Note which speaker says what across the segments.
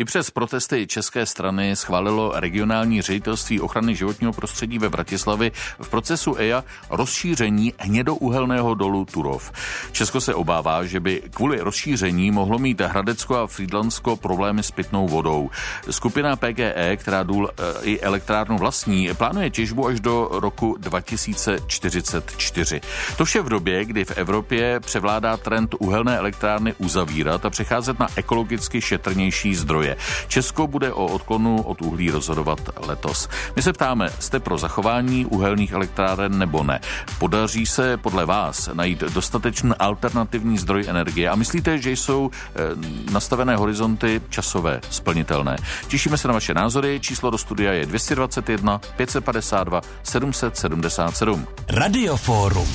Speaker 1: I přes protesty české strany schválilo regionální ředitelství ochrany životního prostředí ve Vratislavi v procesu EIA rozšíření hnědouhelného dolu Turov. Česko se obává, že by kvůli rozšíření mohlo mít Hradecko a Frýdlansko problémy s pitnou vodou. Skupina PGE, která důl e, i elektrárnu vlastní, plánuje těžbu až do roku 2044. To vše v době, kdy v Evropě převládá trend uhelné elektrárny uzavírat a přecházet na ekologicky šetrnější zdroje. Česko bude o odklonu od uhlí rozhodovat letos. My se ptáme, jste pro zachování uhelných elektráren nebo ne? Podaří se podle vás najít dostatečný alternativní zdroj energie a myslíte, že jsou e, nastavené horizonty časové splnitelné? Těšíme se na vaše názory. Číslo do studia je 221 552 777.
Speaker 2: Radioforum.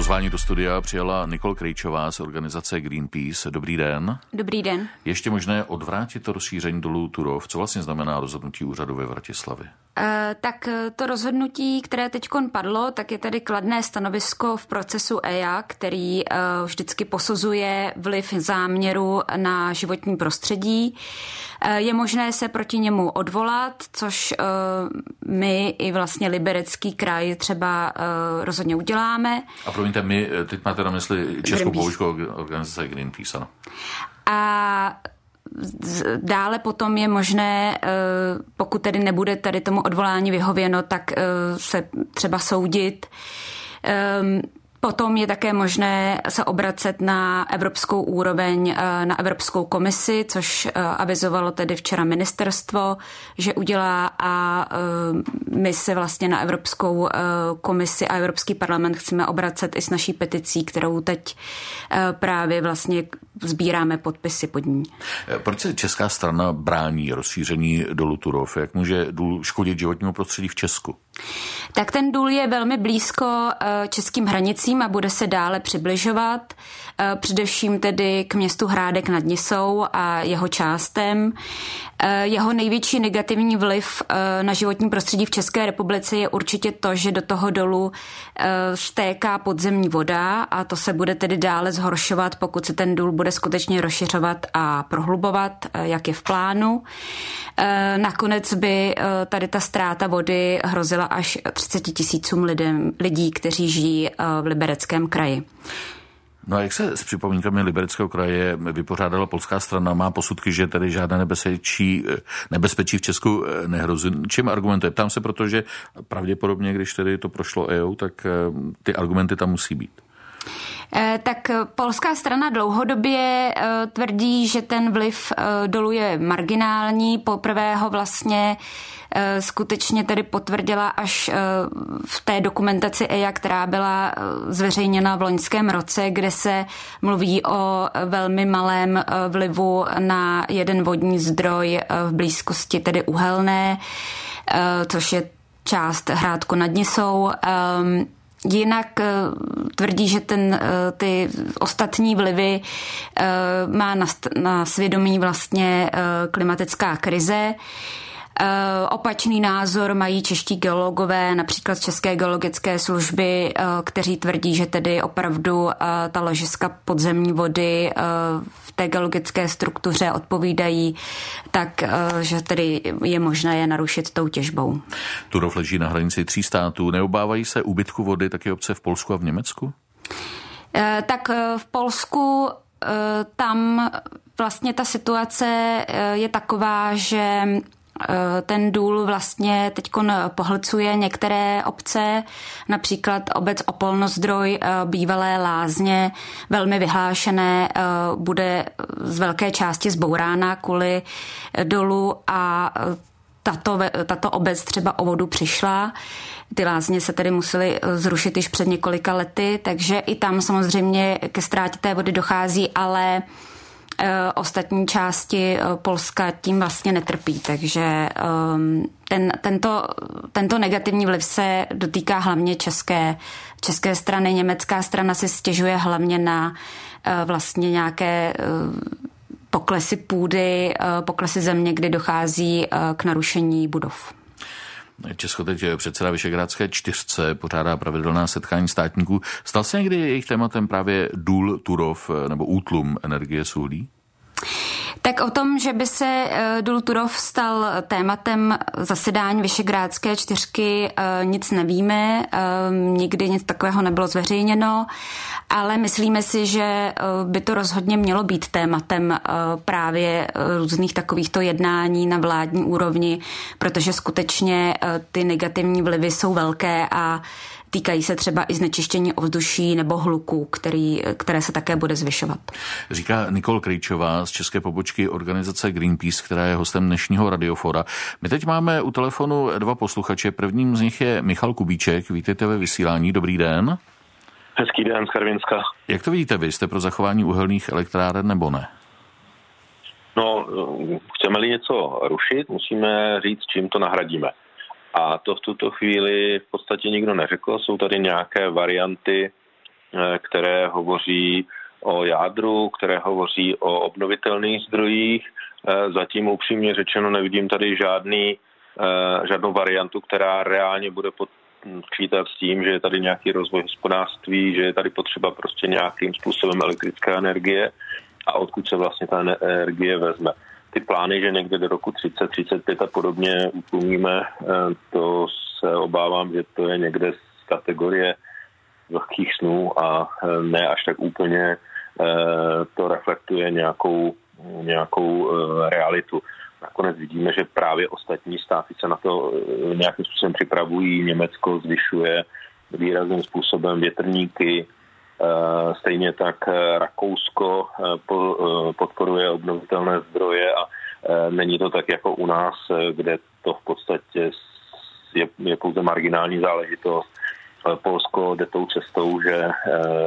Speaker 1: Pozvání do studia přijala Nikol Krejčová z organizace Greenpeace. Dobrý den.
Speaker 3: Dobrý den.
Speaker 1: Ještě možné odvrátit to rozšíření dolů Turov? Co vlastně znamená rozhodnutí úřadu ve Vratislavi?
Speaker 3: E, tak eh, to rozhodnutí, které teď padlo, tak je tady kladné stanovisko v procesu EIA, který e, vždycky posuzuje vliv záměru na životní prostředí. E, je možné se proti němu odvolat, což e, my i vlastně Liberecký kraj třeba e, rozhodně uděláme.
Speaker 1: A promiňte, my teď máte na mysli Českou poučkou organizace Greenpeace, ano.
Speaker 3: A Dále potom je možné, eh, pokud tedy nebude tady tomu odvolání vyhověno, tak eh, se třeba soudit. Potom je také možné se obracet na evropskou úroveň, eh, na Evropskou komisi, což eh, avizovalo tedy včera ministerstvo, že udělá a eh, my se vlastně na Evropskou komisi a Evropský parlament chceme obracet i s naší peticí, kterou teď právě vlastně sbíráme podpisy pod ní.
Speaker 1: Proč se česká strana brání rozšíření dolu Turov? Jak může důl škodit životnímu prostředí v Česku?
Speaker 3: Tak ten důl je velmi blízko českým hranicím a bude se dále přibližovat, eh, především tedy k městu Hrádek nad Nisou a jeho částem. Eh, jeho největší negativní vliv eh, na životní prostředí v České republice je určitě to, že do toho dolu stéká podzemní voda a to se bude tedy dále zhoršovat, pokud se ten důl bude skutečně rozšiřovat a prohlubovat, jak je v plánu. Nakonec by tady ta ztráta vody hrozila až 30 tisícům lidem, lidí, kteří žijí v Libereckém kraji.
Speaker 1: No a jak se s připomínkami Libereckého kraje vypořádala polská strana? Má posudky, že tady žádné nebezpečí, nebezpečí v Česku eh, nehrozí. Čím argumentuje? Ptám se, protože pravděpodobně, když tedy to prošlo EU, tak eh, ty argumenty tam musí být.
Speaker 3: Eh, tak polská strana dlouhodobě tvrdí, že ten vliv dolu je marginální. Poprvé ho vlastně Eh, skutečně tedy potvrdila až eh, v té dokumentaci EIA, která byla eh, zveřejněna v loňském roce, kde se mluví o velmi malém vlivu na jeden vodní zdroj v blízkosti tedy uhelné, což je část Hrádku nad Nisou. Jinak tvrdí, že ten, ty ostatní vlivy má na, na svědomí vlastně klimatická krize. Eh, opačný názor mají čeští geologové, například z České geologické služby, eh, kteří tvrdí, že tedy opravdu eh, ta ložiska podzemní vody v té geologické struktuře odpovídají, tak že tedy je možné je narušit tou těžbou.
Speaker 1: Turov leží na hranici tří států. Neobávají se úbytku vody taky obce v Polsku a v Německu?
Speaker 3: Tak v Polsku tam vlastně ta situace je taková, že ten důl vlastně teď pohlcuje některé obce, například obec Opolnozdroj, eh, bývalé lázně, velmi vyhlášené, eh, bude z velké části zbourána kvůli dolu a tato, tato obec třeba o vodu přišla. Ty lázně se tedy musely zrušit již před několika lety, takže i tam samozřejmě ke ztrátě té vody dochází, ale Eh, ostatní části eh, Polska tím vlastně netrpí, takže ehm, ten, tento, tento negativní vliv se dotýká hlavně české, české strany. Německá strana si stěžuje hlavně na eh, vlastně nějaké poklesy půdy, poklesy země, kdy dochází k narušení budov.
Speaker 1: Česko teď předseda Vyšegrádské čtyřce, pořádá pravidelná setkání státníků. Stal se někdy jejich tématem právě důl Turov nebo útlum energie z uhlí?
Speaker 3: Tak o tom, že by se eh, Důl Turov stal tématem zasedání Vyšegrádské čtyřky, eh, nic nevíme, eh, nikdy nic takového nebylo zveřejněno, ale myslíme si, že by to rozhodně mělo být tématem právě různých takovýchto jednání na vládní úrovni, protože skutečně ty negativní vlivy jsou velké a Týkají se třeba i znečištění ovzduší nebo hluku, který, které se také bude zvyšovat.
Speaker 1: Říká Nikol Krejčová z české pobočky organizace Greenpeace, která je hostem dnešního radiofora. My teď máme u telefonu dva posluchače. Prvním z nich je Michal Kubíček. Vítejte ve vysílání. Dobrý den.
Speaker 2: Hezký den z Karvinska.
Speaker 1: Jak to vidíte vy? Jste pro zachování uhelných elektráren nebo ne?
Speaker 2: No, chceme-li něco rušit, musíme říct, čím to nahradíme. A to v tuto chvíli v podstatě nikdo neřekl. Jsou tady nějaké varianty, eh, které hovoří o jádru, které hovoří o obnovitelných zdrojích. Eh, zatím upřímně řečeno nevidím tady žádný, eh, žádnou variantu, která reálně bude počítat s tím, že je tady nějaký rozvoj hospodářství, že je tady potřeba prostě nějakým způsobem elektrická energie a odkud se vlastně ta energie vezme ty plány, že někde do roku 30, 35 a podobně utlumíme, eh, to se obávám, že to je někde z kategorie vlhkých snů a eh, ne až tak úplně eh, to reflektuje nějakou, nějakou realitu. Nakonec vidíme, že právě ostatní státy se na to nějakým způsobem připravují. Německo zvyšuje výrazným způsobem větrníky, stejně tak eh, Rakousko eh, podporuje obnovitelné zdroje a není to tak jako u nás, kde to v podstatě je, je pouze marginální záležitost. Polsko jde tou cestou, že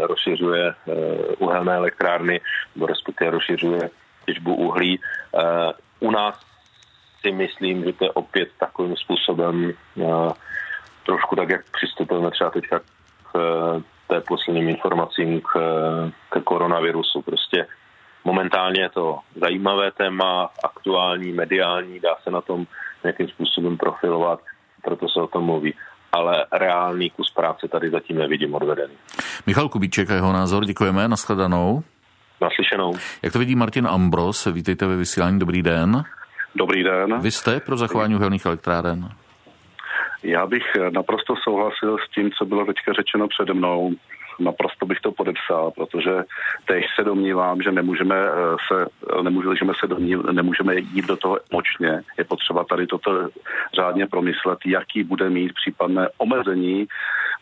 Speaker 2: rozšiřuje uhelné elektrárny, nebo respektive rozšiřuje těžbu uhlí. U nás si myslím, že to je opět takovým způsobem trošku tak, jak přistupujeme třeba teďka k té posledním informacím k, k koronavirusu. Prostě momentálně je to zajímavé téma, aktuální, mediální, dá se na tom nějakým způsobem profilovat, proto se o tom mluví ale reálný kus práce tady zatím nevidím odvedený.
Speaker 1: Michal Kubíček a jeho názor, děkujeme, nashledanou.
Speaker 2: Naslyšenou.
Speaker 1: Jak to vidí Martin Ambros, vítejte ve vysílání, dobrý den.
Speaker 4: Dobrý den.
Speaker 1: Vy jste pro zachování uhelných elektráren?
Speaker 4: Já bych naprosto souhlasil s tím, co bylo teďka řečeno přede mnou. Naprosto bych to podepsal, protože teď se domnívám, že nemůžeme eh, se, nemůžeme se domnív, nemůžeme jít do toho emočně. Je potřeba tady toto řádně promyslet, jaký bude mít případné omezení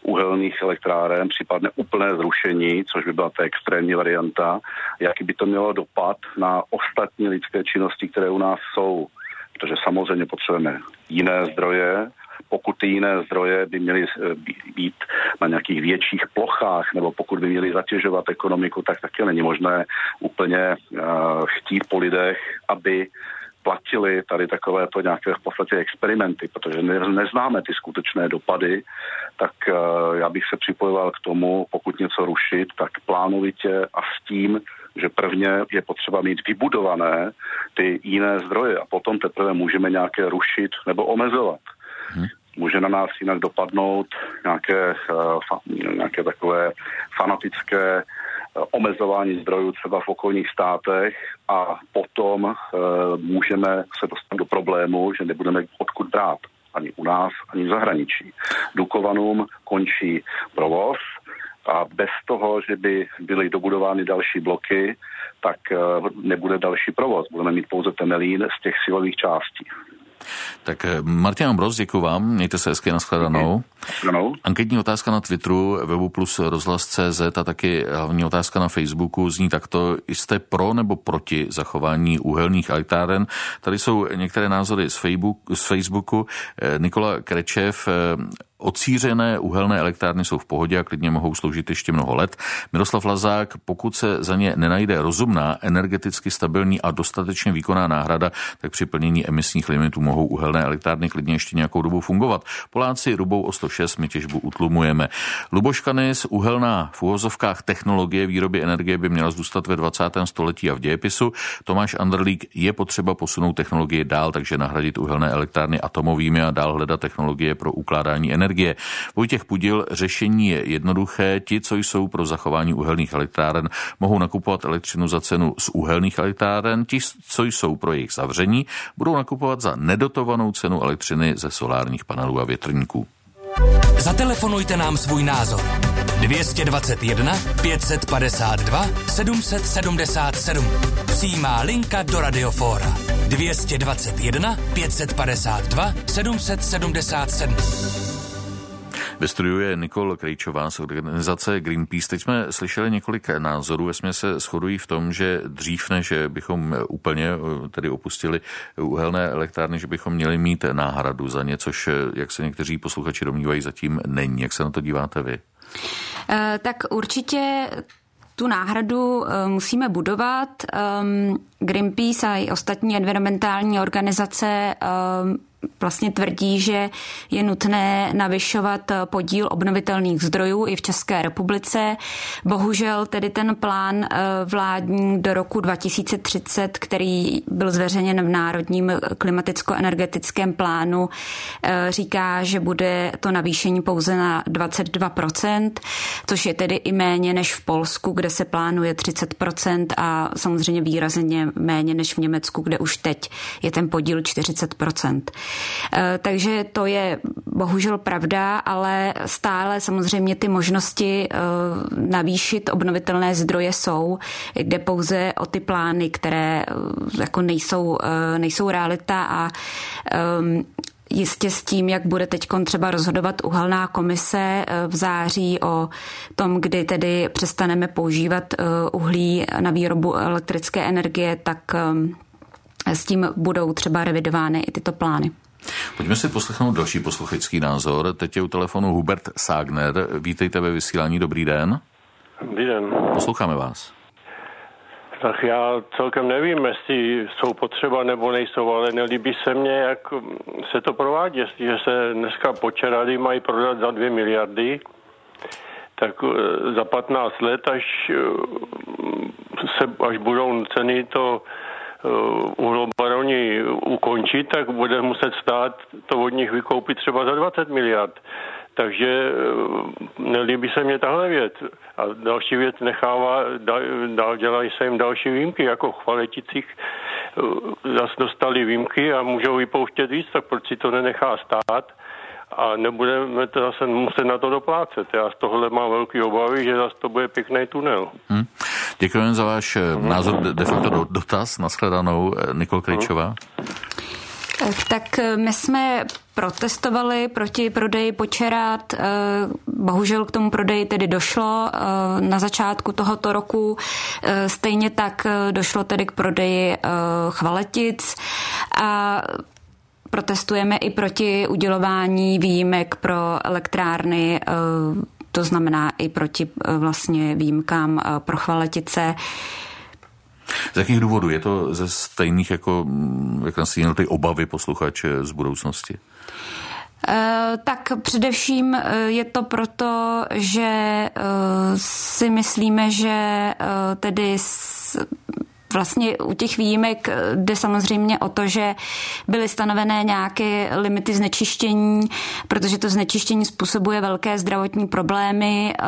Speaker 4: uhelných elektráren, případné úplné zrušení, což by byla ta extrémní varianta, jaký by to mělo dopad na ostatní lidské činnosti, které u nás jsou protože samozřejmě potřebujeme jiné zdroje, pokud ty jiné zdroje by měly eh, být na nějakých větších plochách, nebo pokud by měly zatěžovat ekonomiku, tak taky není možné úplně uh, chtít po lidech, aby platili tady takovéto nějaké v podstatě experimenty, protože ne, neznáme ty skutečné dopady, tak uh, já bych se připojoval k tomu, pokud něco rušit, tak plánovitě a s tím, že prvně je potřeba mít vybudované ty jiné zdroje a potom teprve můžeme nějaké rušit nebo omezovat. Hmm může na nás jinak dopadnout nějaké, uh, nějaké takové fanatické uh, omezování zdrojů třeba v okolních státech a potom uh, můžeme se dostat do problému, že nebudeme odkud brát ani u nás, ani v zahraničí. Dukovanům končí provoz a bez toho, že by byly dobudovány další bloky, tak nebude další provoz. Budeme mít pouze temelín z těch silových částí.
Speaker 1: Tak eh, Martin Ambros, děkuji vám, mějte se hezky nashledanou.
Speaker 4: Ano.
Speaker 1: Anketní otázka na Twitteru, webu plus rozhlas.cz a taky hlavní otázka na Facebooku zní takto, jste pro nebo proti zachování uhelných elektráren? Tady jsou některé názory z Facebooku. Z Facebooku. Eh, Nikola Krečev, eh, Ocířené uhelné elektrárny jsou v pohodě a klidně mohou sloužit ještě mnoho let. Miroslav Lazák, pokud se za ně nenajde rozumná, energeticky stabilní a dostatečně výkonná náhrada, tak při plnění emisních limitů mohou uhelné elektrárny klidně ještě nějakou dobu fungovat. Poláci rubou o 106, my těžbu utlumujeme. Luboškanis, uhelná v úvozovkách technologie výroby energie by měla zůstat ve 20. století a v dějepisu. Tomáš Anderlík je potřeba posunout technologie dál, takže nahradit uhelné elektrárny atomovými a dál hledat technologie pro ukládání energie. Vojtěch Pudil, řešení je jednoduché. Ti, co jsou pro zachování uhelných elektráren, mohou nakupovat elektřinu za cenu z uhelných elektráren. Ti, co jsou pro jejich zavření, budou nakupovat za nedotovanou cenu elektřiny ze solárních panelů a větrníků.
Speaker 5: Zatelefonujte nám svůj názor. 221 552 777. Přijímá linka do Radiofóra. 221 552 777.
Speaker 1: Ve studiu je Nikol Krejčová z organizace Greenpeace. Teď jsme slyšeli několik názorů, jsme se shodují v tom, že dřív než bychom úplně tedy opustili uhelné elektrárny, že bychom měli mít náhradu za ně, což, jak se někteří posluchači domnívají, zatím není. Jak se na to díváte vy?
Speaker 3: Eh, tak určitě tu náhradu eh, musíme budovat. Ehm, Greenpeace a i ostatní environmentální organizace ehm, vlastně tvrdí, že je nutné navyšovat podíl obnovitelných zdrojů i v České republice. Bohužel tedy ten plán eh, vládní do roku 2030, který byl zveřejněn v Národním klimaticko-energetickém plánu, eh, říká, že bude to navýšení pouze na 22%, což je tedy i méně než v Polsku, kde se plánuje 30% a samozřejmě výrazně méně než v Německu, kde už teď je ten podíl 40%. Eh, takže to je bohužel pravda, ale stále samozřejmě ty možnosti eh, navýšit obnovitelné zdroje jsou, kde pouze o ty plány, které eh, jako nejsou, nejsou realita a ehm, Jistě s tím, jak bude teď třeba rozhodovat uhelná komise v září o tom, kdy tedy přestaneme používat uhlí na výrobu elektrické energie, tak ehm, s tím budou třeba revidovány i tyto plány.
Speaker 1: Pojďme si poslechnout další posluchačský názor. Teď je u telefonu Hubert Sagner. Vítejte ve vysílání, dobrý den.
Speaker 6: Dobrý den.
Speaker 1: Posloucháme vás.
Speaker 6: Tak já celkem nevím, jestli jsou potřeba nebo nejsou, ale nelíbí se mně, jak se to provádí. Jestliže se dneska počerady mají prodat za dvě miliardy, tak eh, za 15 let, až, eh, se, až budou ceny to uhlobaroni ukončit, tak bude muset stát to od nich vykoupit třeba za 20 miliard. Takže uh, nelíbí se mně tahle věc. A další věc nechává, dál dělají se jim další výjimky, jako v chvaleticích uh, zase dostali výjimky a můžou vypouštět víc, tak proč si to nenechá stát? A nebudeme to zase muset na to doplácet. Já z tohohle mám velký obavy, že zase to bude pěkný tunel. Hmm.
Speaker 1: Děkujeme za váš hmm. názor, de facto dotaz. Naschledanou, eh, Nikol Krejčová. Hmm.
Speaker 3: Tak my jsme protestovali proti prodeji počerat. Bohužel k tomu prodeji tedy došlo na začátku tohoto roku. Stejně tak došlo tedy k prodeji chvaletic. A Protestujeme i proti udělování výjimek pro elektrárny, eh, to znamená i proti eh, vlastně výjimkám eh, pro chvaletice.
Speaker 1: Z jakých důvodů? Je to ze stejných, jako, mm, jak nastínil ty obavy posluchače z budoucnosti?
Speaker 3: Tak především je to proto, že si myslíme, že tedy Vlastně u těch výjimek jde samozřejmě o to, že byly stanovené nějaké limity znečištění, protože to znečištění způsobuje velké zdravotní problémy. Eh,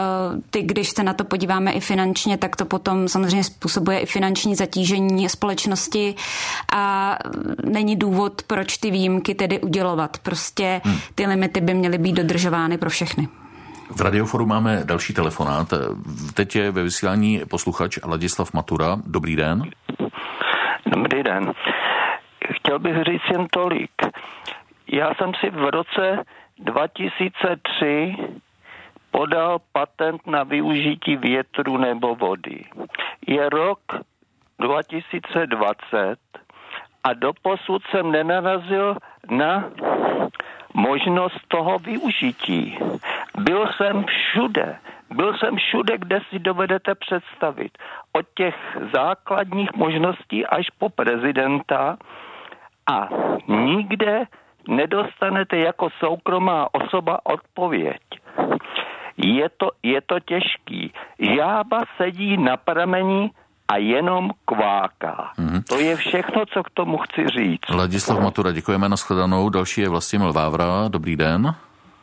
Speaker 3: ty, když se na to podíváme i finančně, tak to potom samozřejmě způsobuje i finanční zatížení společnosti a není důvod, proč ty výjimky tedy udělovat. Prostě hmm. ty limity by měly být dodržovány pro všechny.
Speaker 1: V Radioforu máme další telefonát. Teď je ve vysílání posluchač Ladislav Matura. Dobrý den.
Speaker 7: Dobrý den. Chtěl bych říct jen tolik. Já jsem si v roce 2003 podal patent na využití větru nebo vody. Je rok 2020 a doposud jsem nenarazil na možnost toho využití. Byl jsem všude. Byl jsem všude, kde si dovedete představit. Od těch základních možností až po prezidenta a nikde nedostanete jako soukromá osoba odpověď. Je to, je to těžký. Žába sedí na pramení a jenom kváká. Mm-hmm. To je všechno, co k tomu chci říct.
Speaker 1: Ladislav Matura, děkujeme na shledanou. Další je Vlastimil Vávra. Dobrý den.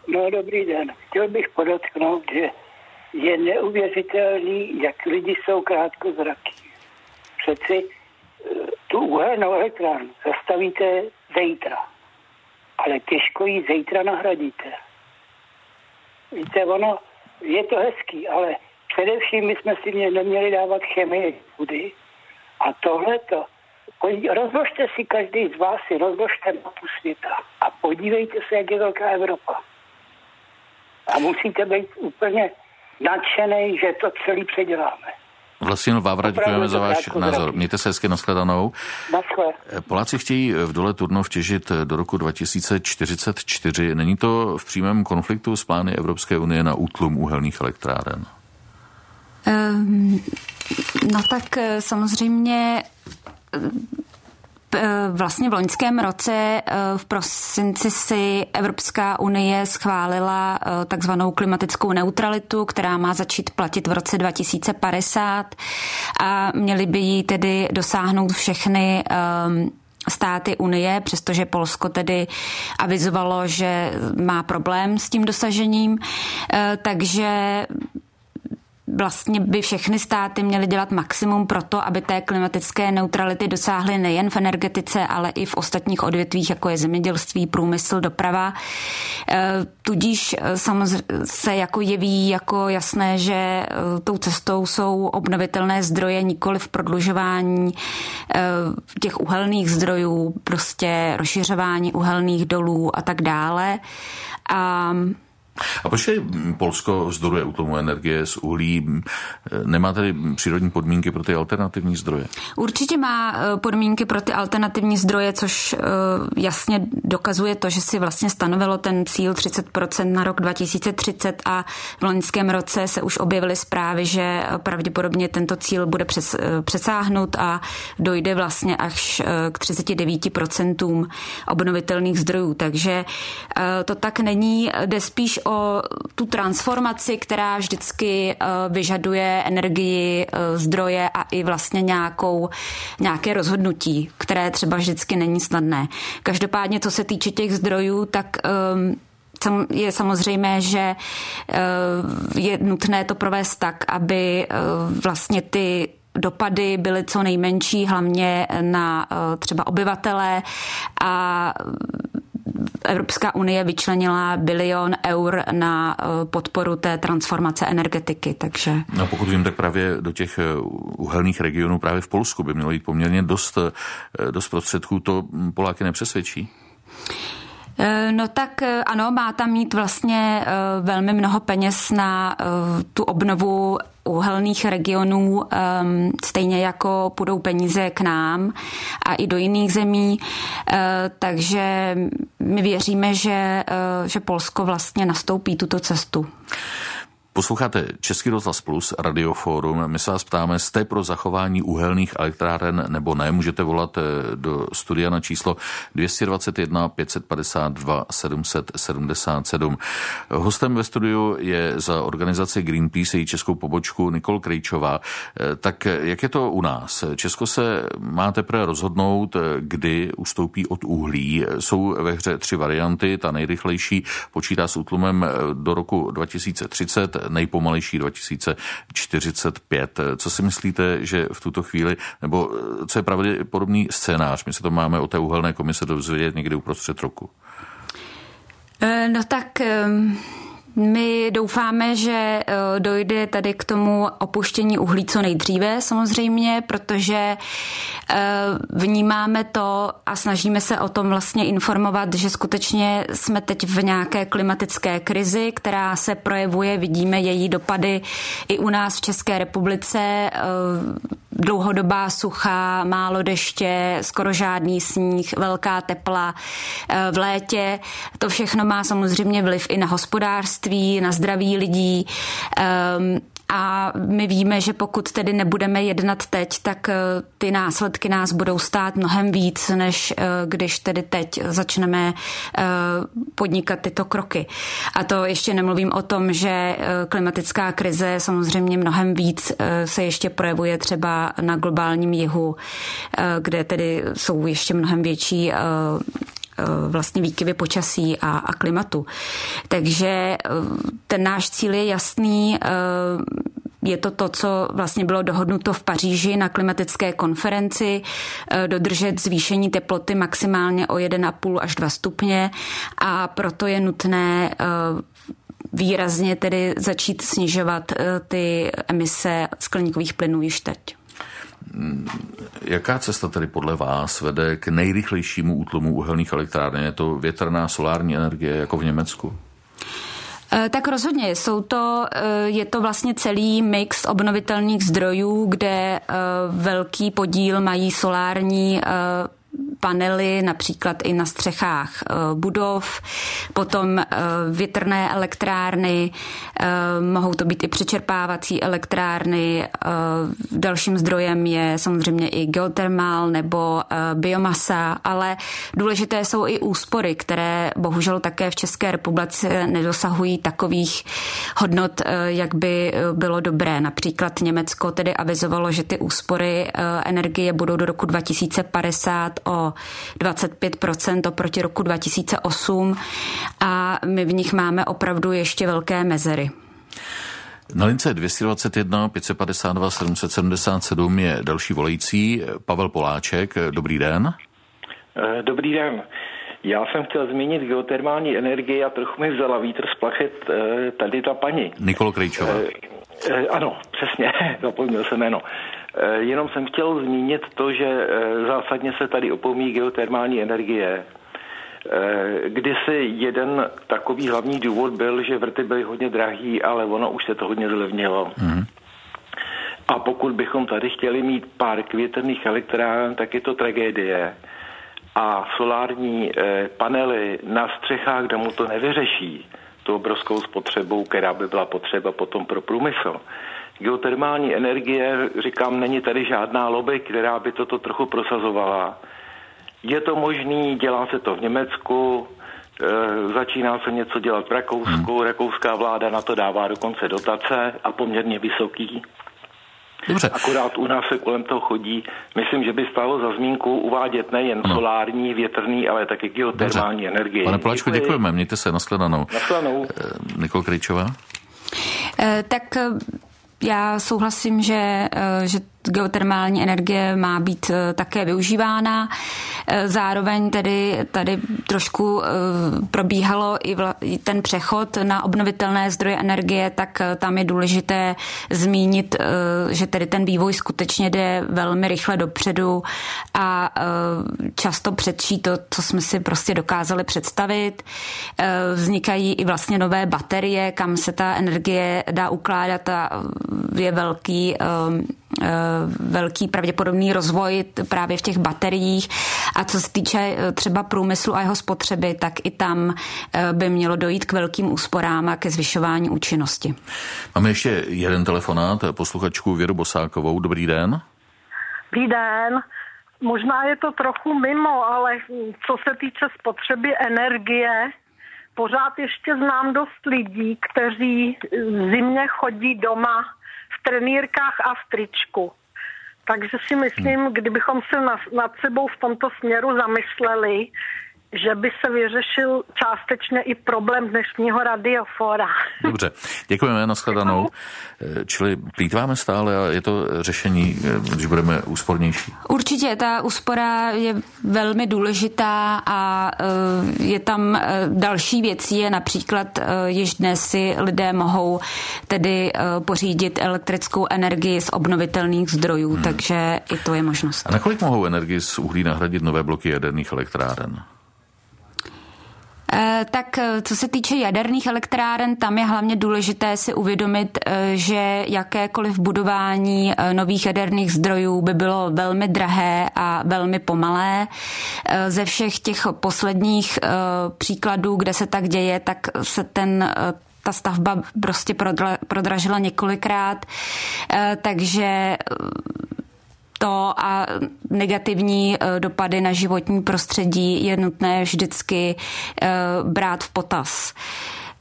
Speaker 8: No, dobrý den. Chtěl bych podotknout, že je neuvěřitelný, jak lidi jsou krátkozraky. Přeci eh, tu uhelnou elektrárnu zastavíte zítra, ale těžko ji zítra nahradíte. Víte, ono, je to hezký, ale především my jsme si mě neměli dávat chemii vody a tohleto. Rozložte si každý z vás, si rozložte mapu světa a podívejte se, jak je velká Evropa. A musíte být úplně nadšený, že to celý předěláme.
Speaker 1: Vlastně Vávra, děkujeme za váš názor. Mějte se hezky nashledanou. Poláci chtějí v dole Turnov těžit do roku 2044. Není to v přímém konfliktu s plány Evropské unie na útlum uhelných elektráren?
Speaker 3: Um, no tak eh, samozřejmě Eh, vlastně v loňském roce eh, v prosinci si Evropská unie schválila eh, takzvanou klimatickou neutralitu, která má začít platit v roce 2050 a měly by jí tedy dosáhnout všechny ehm, státy Unie, přestože Polsko tedy avizovalo, že má problém s tím dosažením. Takže vlastně by všechny státy měly dělat maximum pro to, aby té klimatické neutrality dosáhly nejen v energetice, ale i v ostatních odvětvích, jako je zemědělství, průmysl, doprava. E, tudíž e, samozřejmě se jako jeví jako jasné, že e, tou cestou jsou obnovitelné zdroje, nikoli v prodlužování těch uhelných zdrojů, prostě rozšiřování uhelných dolů a tak dále. A
Speaker 1: a proč Polsko vzdoruje útlumu energie z uhlí? Nemá tedy přírodní podmínky pro ty alternativní zdroje?
Speaker 3: Určitě má eh, podmínky pro ty alternativní zdroje, což eh, jasně dokazuje to, že si vlastně stanovilo ten cíl 30% na rok 2030 a v loňském roce se už objevily zprávy, že pravděpodobně tento cíl bude přes, eh, přesáhnut a dojde vlastně až k 39% obnovitelných zdrojů. Takže to tak není, jde spíš o tu transformaci, která vždycky eh, vyžaduje energii, eh, zdroje a i vlastně nějakou, nějaké rozhodnutí, které třeba vždycky není snadné. Každopádně, co se týče těch zdrojů, tak ehm, je samozřejmé, že eh, je nutné to provést tak, aby vlastně ty dopady byly co nejmenší, hlavně na třeba obyvatele a Evropská unie vyčlenila bilion eur na eh, podporu té transformace energetiky, takže...
Speaker 1: No pokud vím, tak právě do těch eh, uhelných regionů právě v Polsku by mělo jít poměrně dost, eh, dost prostředků. To Poláky nepřesvědčí?
Speaker 3: No tak ano, má tam mít vlastně velmi mnoho peněz na tu obnovu uhelných regionů, stejně jako půjdou peníze k nám a i do jiných zemí. Takže my věříme, že, že Polsko vlastně nastoupí tuto cestu.
Speaker 1: Posloucháte Český rozhlas Plus, Radioforum. My se vás ptáme, jste pro zachování uhelných elektráren nebo ne? Můžete volat eh, do studia na číslo 221 552 777. Hostem ve studiu je za organizaci Greenpeace její českou pobočku Nikol Krejčová. Eh, tak jak je to u nás? Česko se má teprve rozhodnout, eh, kdy ustoupí od uhlí. Jsou ve hře tři varianty. Ta nejrychlejší počítá s útlumem do roku 2030 nejpomalejší 2045. Co si myslíte, že v tuto chvíli, nebo co je pravděpodobný scénář? My se to máme o té uhelné komise dozvědět někdy uprostřed roku.
Speaker 3: Eh, no tak ehm, my doufáme, že eh, dojde tady k tomu opuštění uhlí co nejdříve samozřejmě, protože eh, vnímáme to a snažíme se o tom vlastně informovat, že skutečně jsme teď v nějaké klimatické krizi, která se projevuje, vidíme její dopady i u nás v České republice. Eh, dlouhodobá sucha, málo deště, skoro žádný sníh, velká tepla v létě. To všechno má samozřejmě vliv i na hospodářství, na zdraví lidí. A my víme, že pokud tedy nebudeme jednat teď, tak eh, ty následky nás budou stát mnohem víc, než eh, když tedy teď začneme eh, podnikat tyto kroky. A to ještě nemluvím o tom, že klimatická krize samozřejmě mnohem víc se ještě projevuje třeba na globálním jihu, kde tedy jsou ještě mnohem větší vlastně výkyvy počasí a, a klimatu. Takže ten náš cíl je jasný. Je to to, co vlastně bylo dohodnuto v Paříži na klimatické konferenci, dodržet zvýšení teploty maximálně o 1,5 až 2 stupně a proto je nutné výrazně tedy začít snižovat ty emise skleníkových plynů již teď.
Speaker 1: Jaká cesta tedy podle vás vede k nejrychlejšímu útlumu uhelných elektráren? Je to větrná solární energie jako v Německu?
Speaker 3: Eh, tak rozhodně, jsou to, eh, je to vlastně celý mix obnovitelných zdrojů, kde eh, velký podíl mají solární panely například i na střechách eh, budov, potom eh, větrné elektrárny, eh, mohou to být i přečerpávací elektrárny. Dalším zdrojem je samozřejmě i geotermál nebo biomasa, ale důležité jsou i úspory, které bohužel také v České republice nedosahují takových hodnot, jak by bylo dobré. Například Německo tedy avizovalo, že ty úspory energie budou do roku 2050 o 25% oproti roku 2008 a my v nich máme opravdu ještě velké mezery.
Speaker 1: Na lince 221 552 777 je další volající Pavel Poláček. Dobrý den.
Speaker 9: Eh, dobrý den. Já jsem chtěl zmínit geotermální energii a trochu mi vzala vítr z plachet eh, tady ta paní.
Speaker 1: Nikolo Krejčová.
Speaker 9: E, ano, přesně, zapomněl jsem jméno. Eh, jenom jsem chtěl zmínit to, že eh, zásadně se tady opomí geotermální energie. Eh, kdysi jeden takový hlavní důvod byl, že vrty byly hodně drahý, ale ono už se to hodně zlevnilo. Mm. A pokud bychom tady chtěli mít pár květrných elektráren, tak je to tragédie. A solární panely na střechách, kde mu to nevyřeší, tu obrovskou spotřebou, která by byla potřeba potom pro průmysl, geotermální energie, říkám, není tady žádná lobby, která by toto trochu prosazovala. Je to možný, dělá se to v Německu, e, začíná se něco dělat v Rakousku, hmm. rakouská vláda na to dává dokonce dotace a poměrně vysoký. Dobře. Akorát u nás se kolem toho chodí. Myslím, že by stálo za zmínku uvádět nejen no. solární, větrný, ale taky geotermální Dobře. energie.
Speaker 1: Pane Poláčku, děkujeme. Mějte se, nashledanou.
Speaker 9: Nashledanou.
Speaker 1: E, Nikol Kryčová.
Speaker 3: E, tak já souhlasím, že, eh, že geotermální energie má být eh, také využívána. Eh, zároveň tedy tady trošku probíhalo i ten přechod na obnovitelné zdroje energie, tak tam je důležité zmínit, že tedy ten vývoj skutečně jde velmi rychle dopředu a často předčí to, co jsme si prostě dokázali představit. Vznikají i vlastně nové baterie, kam se ta energie dá ukládat a je velký velký pravděpodobný rozvoj právě v těch bateriích. A co se týče uh, třeba průmyslu a jeho spotřeby, tak i tam uh, by mělo dojít k velkým úsporám a ke zvyšování účinnosti.
Speaker 1: Máme ještě jeden telefonát, posluchačku Věru Bosákovou. Dobrý den.
Speaker 10: Dobrý den. Možná je to trochu mimo, ale co se týče spotřeby energie, pořád ještě znám dost lidí, kteří zimě chodí doma trenýrkách a v tričku. Takže si myslím, kdybychom se nad sebou v tomto směru zamysleli, že by se vyřešil částečně i problém dnešního radiofora.
Speaker 1: Dobře, děkujeme, nashledanou. Čili plítváme stále a je to řešení, když budeme úspornější?
Speaker 3: Určitě, ta úspora je velmi důležitá a eh, je tam eh, další věcí, je například eh, již dnes si lidé mohou tedy pořídit elektrickou energii z obnovitelných zdrojů, hmm. takže i to je možnost.
Speaker 1: A nakolik mohou energii z uhlí nahradit nové bloky jaderných elektráren?
Speaker 3: Eh, tak eh, co se týče jaderných elektráren, tam je hlavně důležité si uvědomit, eh, že jakékoliv budování nových jaderných zdrojů by bylo velmi drahé a velmi pomalé. Ze všech těch posledních příkladů, kde se tak děje, tak se ten ta stavba prostě prodražila několikrát, takže to a negativní eh, dopady na životní prostředí je nutné vždycky eh, brát v potaz.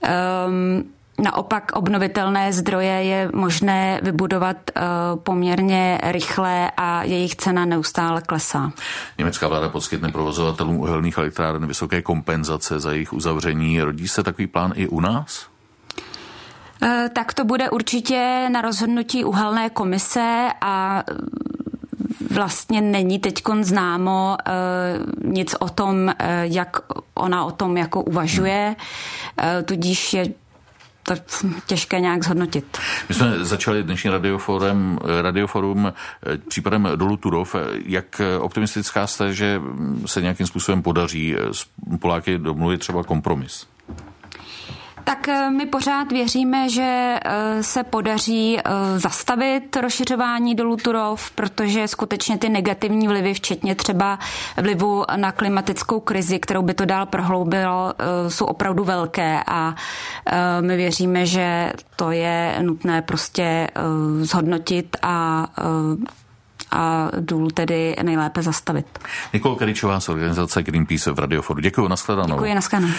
Speaker 3: Ehm, naopak obnovitelné zdroje je možné vybudovat eh, poměrně rychle a jejich cena neustále klesá.
Speaker 1: Německá vláda poskytne provozovatelům uhelných elektráren vysoké kompenzace za jejich uzavření. Rodí se takový plán i u nás?
Speaker 3: Tak to bude určitě na rozhodnutí uhelné komise a vlastně není teď známo uh, nic o tom, uh, jak ona o tom jako uvažuje, uh, tudíž je to těžké nějak zhodnotit.
Speaker 1: My jsme začali dnešní radioforum, radioforum případem dolu Turov. Jak optimistická jste, že se nějakým způsobem podaří Poláky domluvit třeba kompromis?
Speaker 3: Tak eh, my pořád věříme, že eh, se podaří eh, zastavit rozšiřování dolů Turov, protože skutečně ty negativní vlivy, včetně třeba vlivu na klimatickou krizi, kterou by to dál prohloubilo, jsou opravdu velké a my věříme, že to je nutné prostě zhodnotit a a důl tedy nejlépe zastavit.
Speaker 1: Nikol Keričová z organizace Greenpeace v Radioforu. Děkuji, nashledanou.
Speaker 3: Děkuji, nashledanou.